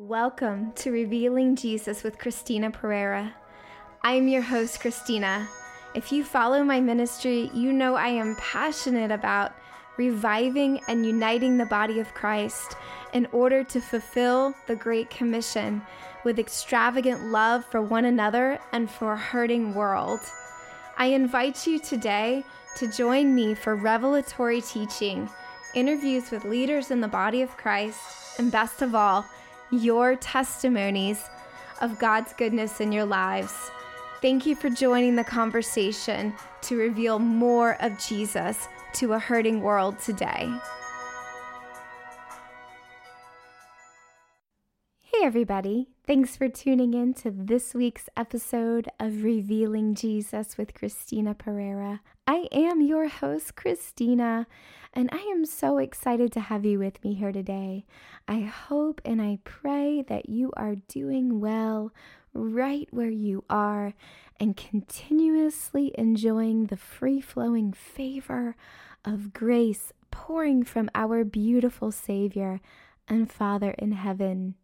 Welcome to Revealing Jesus with Christina Perera. I'm your host, Christina. If you follow my ministry, you know I am passionate about reviving and uniting the body of Christ in order to fulfill the Great Commission with extravagant love for one another and for a hurting world. I invite you today to join me for revelatory teaching, interviews with leaders in the body of Christ, and best of all, your testimonies of God's goodness in your lives. Thank you for joining the conversation to reveal more of Jesus to a hurting world today. Everybody. Thanks for tuning in to this week's episode of Revealing Jesus with Christina Perera. I am your host, Christina, and I am so excited to have you with me here today. I hope and I pray that you are doing well right where you are and continuously enjoying the free flowing favor of grace pouring from our beautiful Savior and Father in heaven.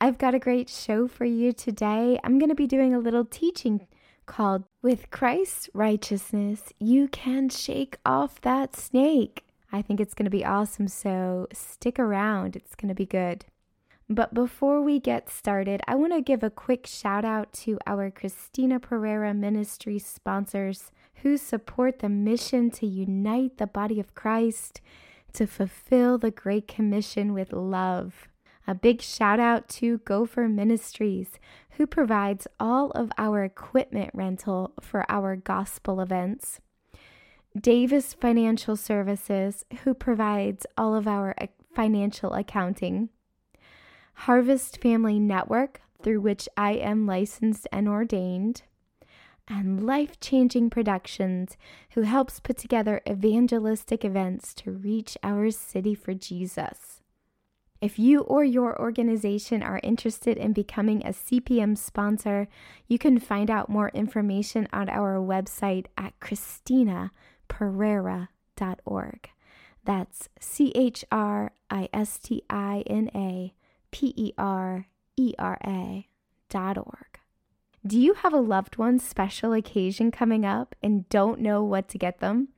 I've got a great show for you today. I'm going to be doing a little teaching called With Christ's Righteousness, You Can Shake Off That Snake. I think it's going to be awesome, so stick around. It's going to be good. But before we get started, I want to give a quick shout out to our Christina Perera Ministry sponsors who support the mission to unite the body of Christ to fulfill the Great Commission with love. A big shout out to Gopher Ministries, who provides all of our equipment rental for our gospel events. Davis Financial Services, who provides all of our eh, financial accounting. Harvest Family Network, through which I am licensed and ordained. And Life Changing Productions, who helps put together evangelistic events to reach our city for Jesus. If you or your organization are interested in becoming a CPM sponsor, you can find out more information on our website at Christina perera.org. That's C H R I S T I N A P E R E R A dot org. Do you have a loved one's special occasion coming up and don't know what to get them?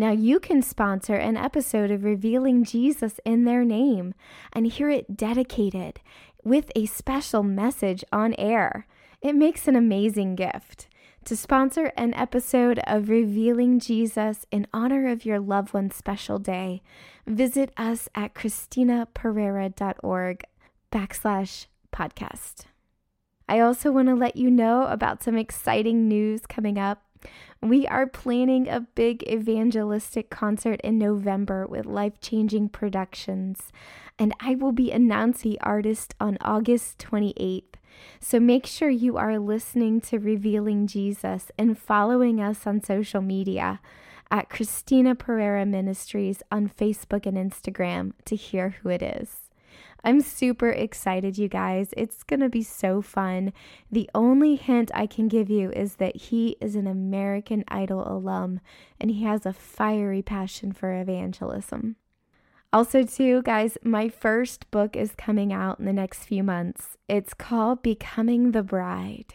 Now you can sponsor an episode of Revealing Jesus in their name and hear it dedicated with a special message on air. It makes an amazing gift. To sponsor an episode of Revealing Jesus in honor of your loved one's special day, visit us at christinaperera.org backslash podcast. I also want to let you know about some exciting news coming up. We are planning a big evangelistic concert in November with Life Changing Productions, and I will be announcing artist on August 28th. So make sure you are listening to Revealing Jesus and following us on social media at Christina Perera Ministries on Facebook and Instagram to hear who it is. I'm super excited, you guys. It's going to be so fun. The only hint I can give you is that he is an American Idol alum and he has a fiery passion for evangelism. Also, too, guys, my first book is coming out in the next few months. It's called Becoming the Bride.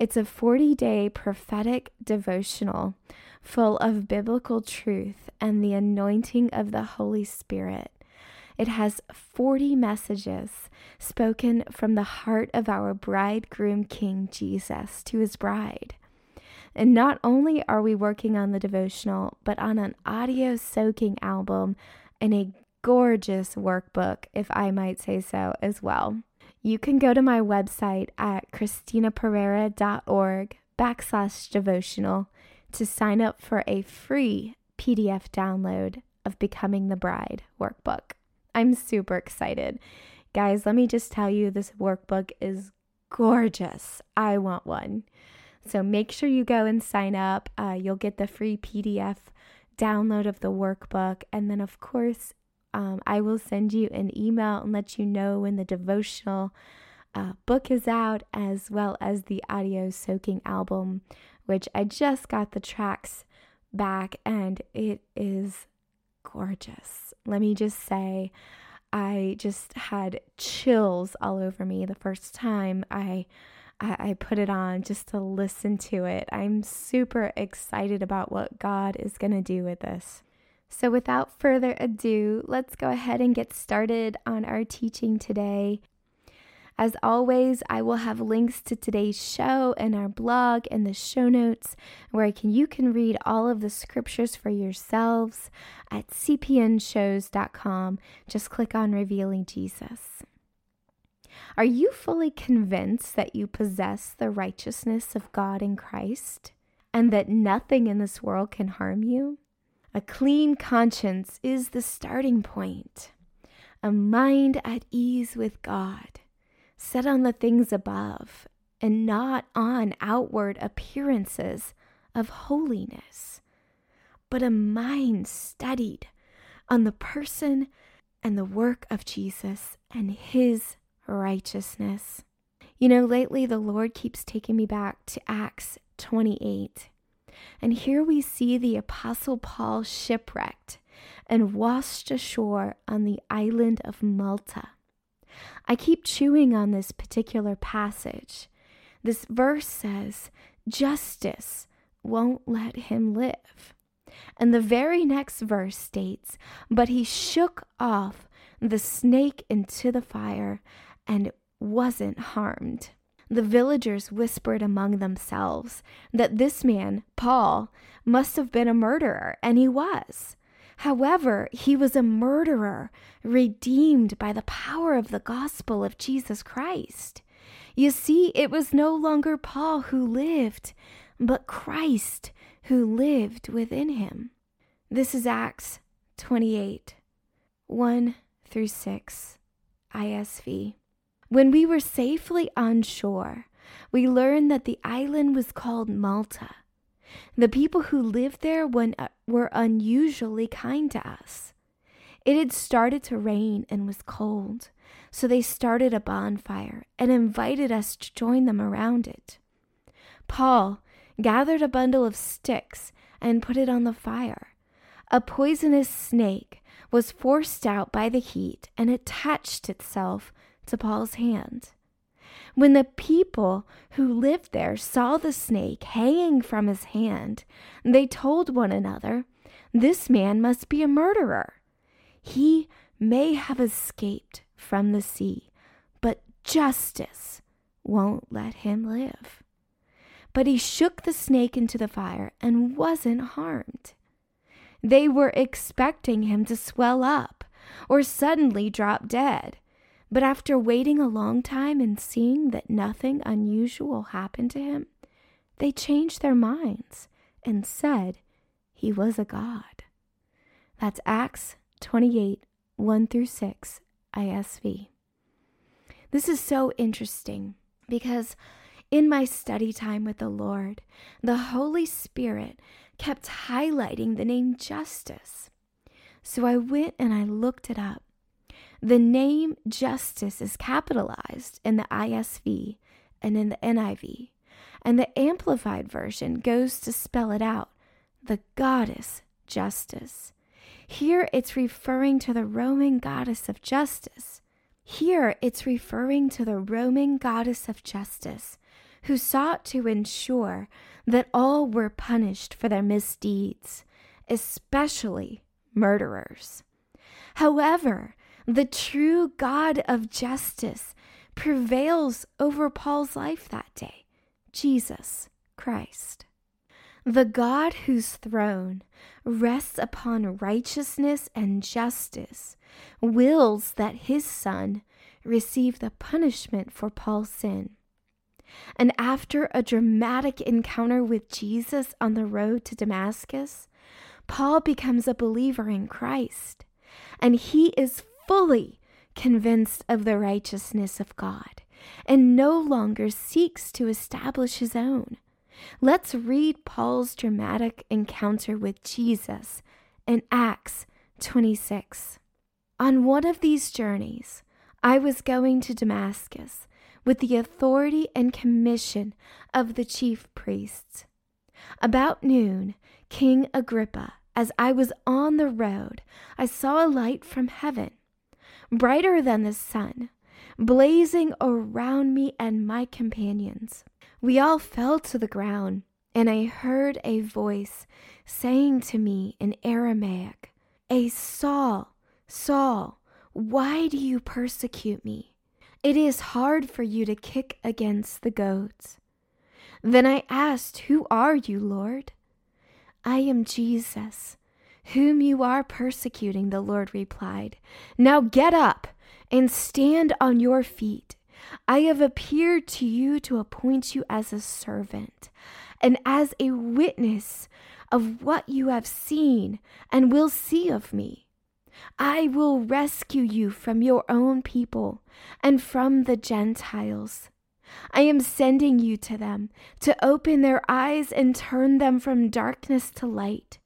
It's a 40 day prophetic devotional full of biblical truth and the anointing of the Holy Spirit. It has 40 messages spoken from the heart of our bridegroom King Jesus to his bride. And not only are we working on the devotional, but on an audio soaking album and a gorgeous workbook, if I might say so, as well. You can go to my website at christinaperera.org backslash devotional to sign up for a free PDF download of Becoming the Bride workbook. I'm super excited. Guys, let me just tell you this workbook is gorgeous. I want one. So make sure you go and sign up. Uh, you'll get the free PDF download of the workbook. And then, of course, um, I will send you an email and let you know when the devotional uh, book is out, as well as the audio soaking album, which I just got the tracks back and it is gorgeous. Let me just say, I just had chills all over me the first time I I, put it on just to listen to it. I'm super excited about what God is going to do with this. So, without further ado, let's go ahead and get started on our teaching today. As always, I will have links to today's show and our blog and the show notes where can, you can read all of the scriptures for yourselves at cpnshows.com. Just click on Revealing Jesus. Are you fully convinced that you possess the righteousness of God in Christ and that nothing in this world can harm you? A clean conscience is the starting point. A mind at ease with God, set on the things above and not on outward appearances of holiness, but a mind studied on the person and the work of Jesus and his righteousness. You know, lately the Lord keeps taking me back to Acts 28. And here we see the Apostle Paul shipwrecked and washed ashore on the island of Malta. I keep chewing on this particular passage. This verse says, Justice won't let him live. And the very next verse states, But he shook off the snake into the fire and wasn't harmed. The villagers whispered among themselves that this man, Paul, must have been a murderer, and he was. However, he was a murderer redeemed by the power of the gospel of Jesus Christ. You see, it was no longer Paul who lived, but Christ who lived within him. This is Acts 28 1 through 6, ISV. When we were safely on shore, we learned that the island was called Malta. The people who lived there uh, were unusually kind to us. It had started to rain and was cold, so they started a bonfire and invited us to join them around it. Paul gathered a bundle of sticks and put it on the fire. A poisonous snake was forced out by the heat and attached itself to Paul's hand. When the people who lived there saw the snake hanging from his hand, they told one another, This man must be a murderer. He may have escaped from the sea, but justice won't let him live. But he shook the snake into the fire and wasn't harmed. They were expecting him to swell up or suddenly drop dead. But after waiting a long time and seeing that nothing unusual happened to him, they changed their minds and said he was a god. That's Acts 28 1 through 6, ISV. This is so interesting because in my study time with the Lord, the Holy Spirit kept highlighting the name justice. So I went and I looked it up. The name justice is capitalized in the ISV and in the NIV, and the Amplified Version goes to spell it out the goddess justice. Here it's referring to the Roman goddess of justice. Here it's referring to the Roman goddess of justice who sought to ensure that all were punished for their misdeeds, especially murderers. However, the true God of justice prevails over Paul's life that day Jesus Christ. The God whose throne rests upon righteousness and justice wills that his son receive the punishment for Paul's sin. And after a dramatic encounter with Jesus on the road to Damascus, Paul becomes a believer in Christ, and he is fully convinced of the righteousness of God and no longer seeks to establish his own. Let's read Paul's dramatic encounter with Jesus in Acts 26. On one of these journeys, I was going to Damascus with the authority and commission of the chief priests. About noon, King Agrippa, as I was on the road, I saw a light from heaven brighter than the sun, blazing around me and my companions. We all fell to the ground, and I heard a voice saying to me in Aramaic, A Saul, Saul, why do you persecute me? It is hard for you to kick against the goads. Then I asked, Who are you, Lord? I am Jesus, whom you are persecuting, the Lord replied. Now get up and stand on your feet. I have appeared to you to appoint you as a servant and as a witness of what you have seen and will see of me. I will rescue you from your own people and from the Gentiles. I am sending you to them to open their eyes and turn them from darkness to light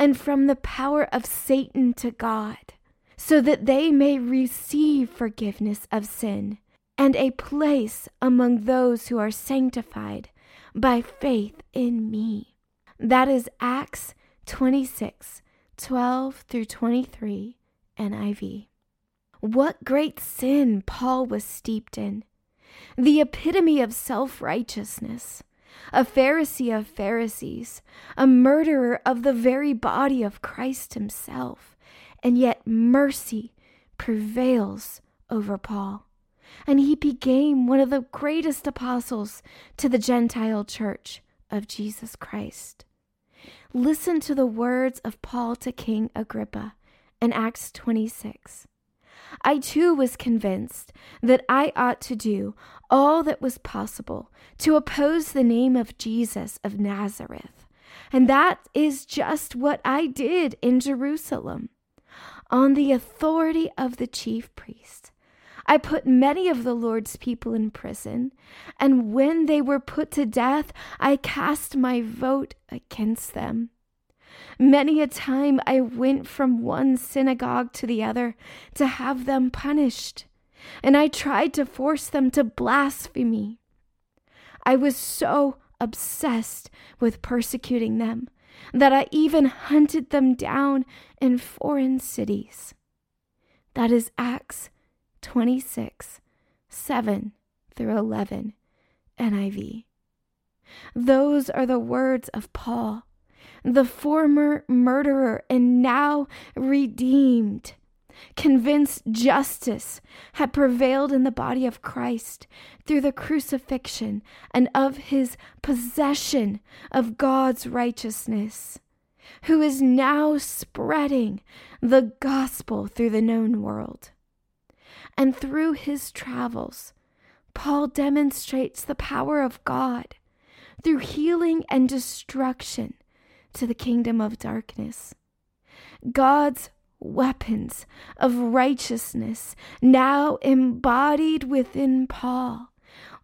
and from the power of Satan to God, so that they may receive forgiveness of sin and a place among those who are sanctified by faith in me. That is Acts 26 12 through 23 NIV. What great sin Paul was steeped in the epitome of self righteousness, a Pharisee of Pharisees, a murderer of the very body of Christ himself. And yet mercy prevails over Paul. And he became one of the greatest apostles to the Gentile church of Jesus Christ. Listen to the words of Paul to King Agrippa in Acts 26. I too was convinced that I ought to do all that was possible to oppose the name of Jesus of Nazareth. And that is just what I did in Jerusalem. On the authority of the chief priest, I put many of the Lord's people in prison, and when they were put to death, I cast my vote against them. Many a time I went from one synagogue to the other to have them punished, and I tried to force them to blaspheme. I was so obsessed with persecuting them that I even hunted them down in foreign cities. That is Acts 26 7 through 11 NIV. Those are the words of Paul the former murderer and now redeemed. Convinced justice had prevailed in the body of Christ through the crucifixion and of his possession of God's righteousness, who is now spreading the gospel through the known world. And through his travels, Paul demonstrates the power of God through healing and destruction to the kingdom of darkness. God's weapons of righteousness now embodied within Paul,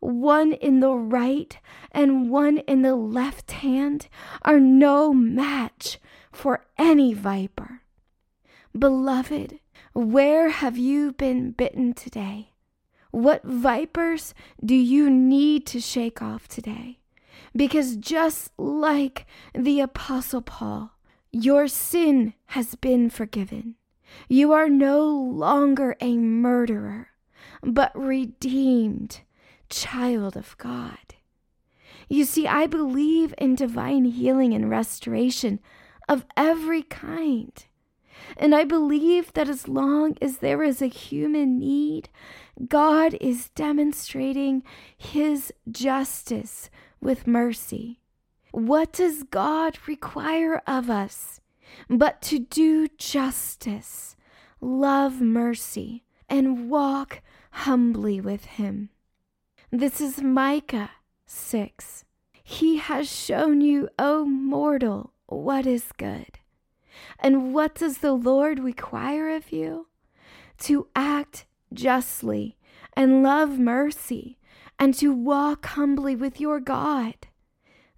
one in the right and one in the left hand, are no match for any viper. Beloved, where have you been bitten today? What vipers do you need to shake off today? Because just like the Apostle Paul, your sin has been forgiven. You are no longer a murderer, but redeemed child of God. You see, I believe in divine healing and restoration of every kind. And I believe that as long as there is a human need, God is demonstrating his justice with mercy. What does God require of us but to do justice, love mercy, and walk humbly with Him? This is Micah 6. He has shown you, O mortal, what is good. And what does the Lord require of you? To act justly and love mercy and to walk humbly with your God.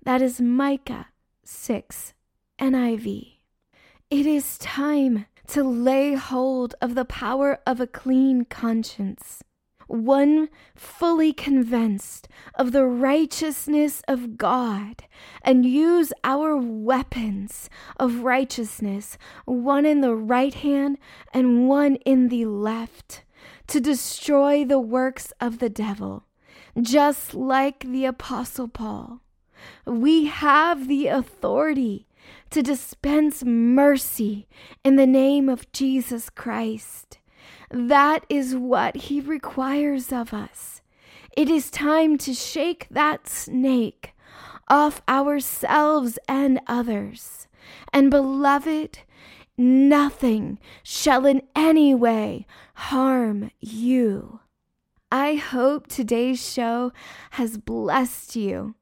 That is Micah 6 NIV. It is time to lay hold of the power of a clean conscience. one fully convinced of the righteousness of God, and use our weapons of righteousness, one in the right hand and one in the left, to destroy the works of the devil, just like the Apostle Paul. We have the authority to dispense mercy in the name of Jesus Christ. That is what He requires of us. It is time to shake that snake off ourselves and others. And beloved, nothing shall in any way harm you. I hope today's show has blessed you.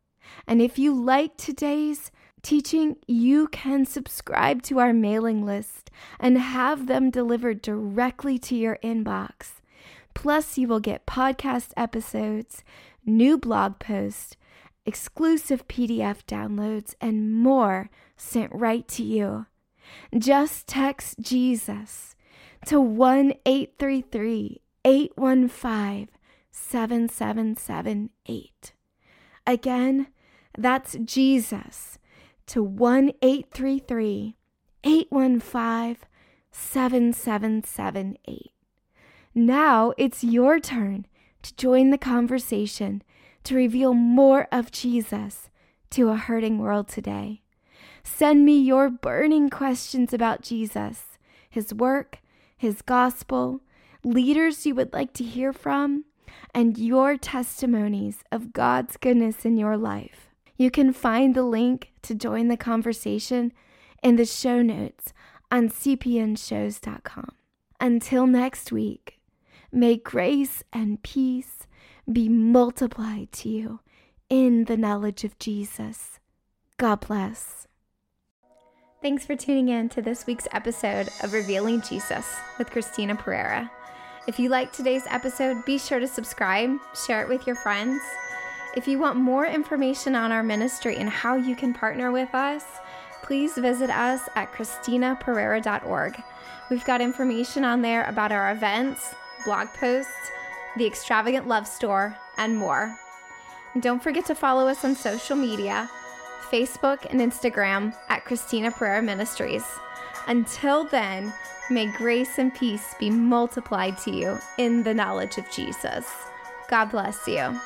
And if you like today's teaching, you can subscribe to our mailing list and have them delivered directly to your inbox. Plus, you will get podcast episodes, new blog posts, exclusive PDF downloads, and more sent right to you. Just text Jesus to 1 833 815 7778. Again, that's Jesus to 1 833 815 7778. Now it's your turn to join the conversation to reveal more of Jesus to a hurting world today. Send me your burning questions about Jesus, his work, his gospel, leaders you would like to hear from, and your testimonies of God's goodness in your life. You can find the link to join the conversation in the show notes on cpnshows.com. Until next week, may grace and peace be multiplied to you in the knowledge of Jesus. God bless. Thanks for tuning in to this week's episode of Revealing Jesus with Christina Perera. If you liked today's episode, be sure to subscribe, share it with your friends if you want more information on our ministry and how you can partner with us, please visit us at ChristinaPerera.org. We've got information on there about our events, blog posts, the Extravagant Love Store, and more. And don't forget to follow us on social media Facebook and Instagram at Christina Perera Ministries. Until then, may grace and peace be multiplied to you in the knowledge of Jesus. God bless you.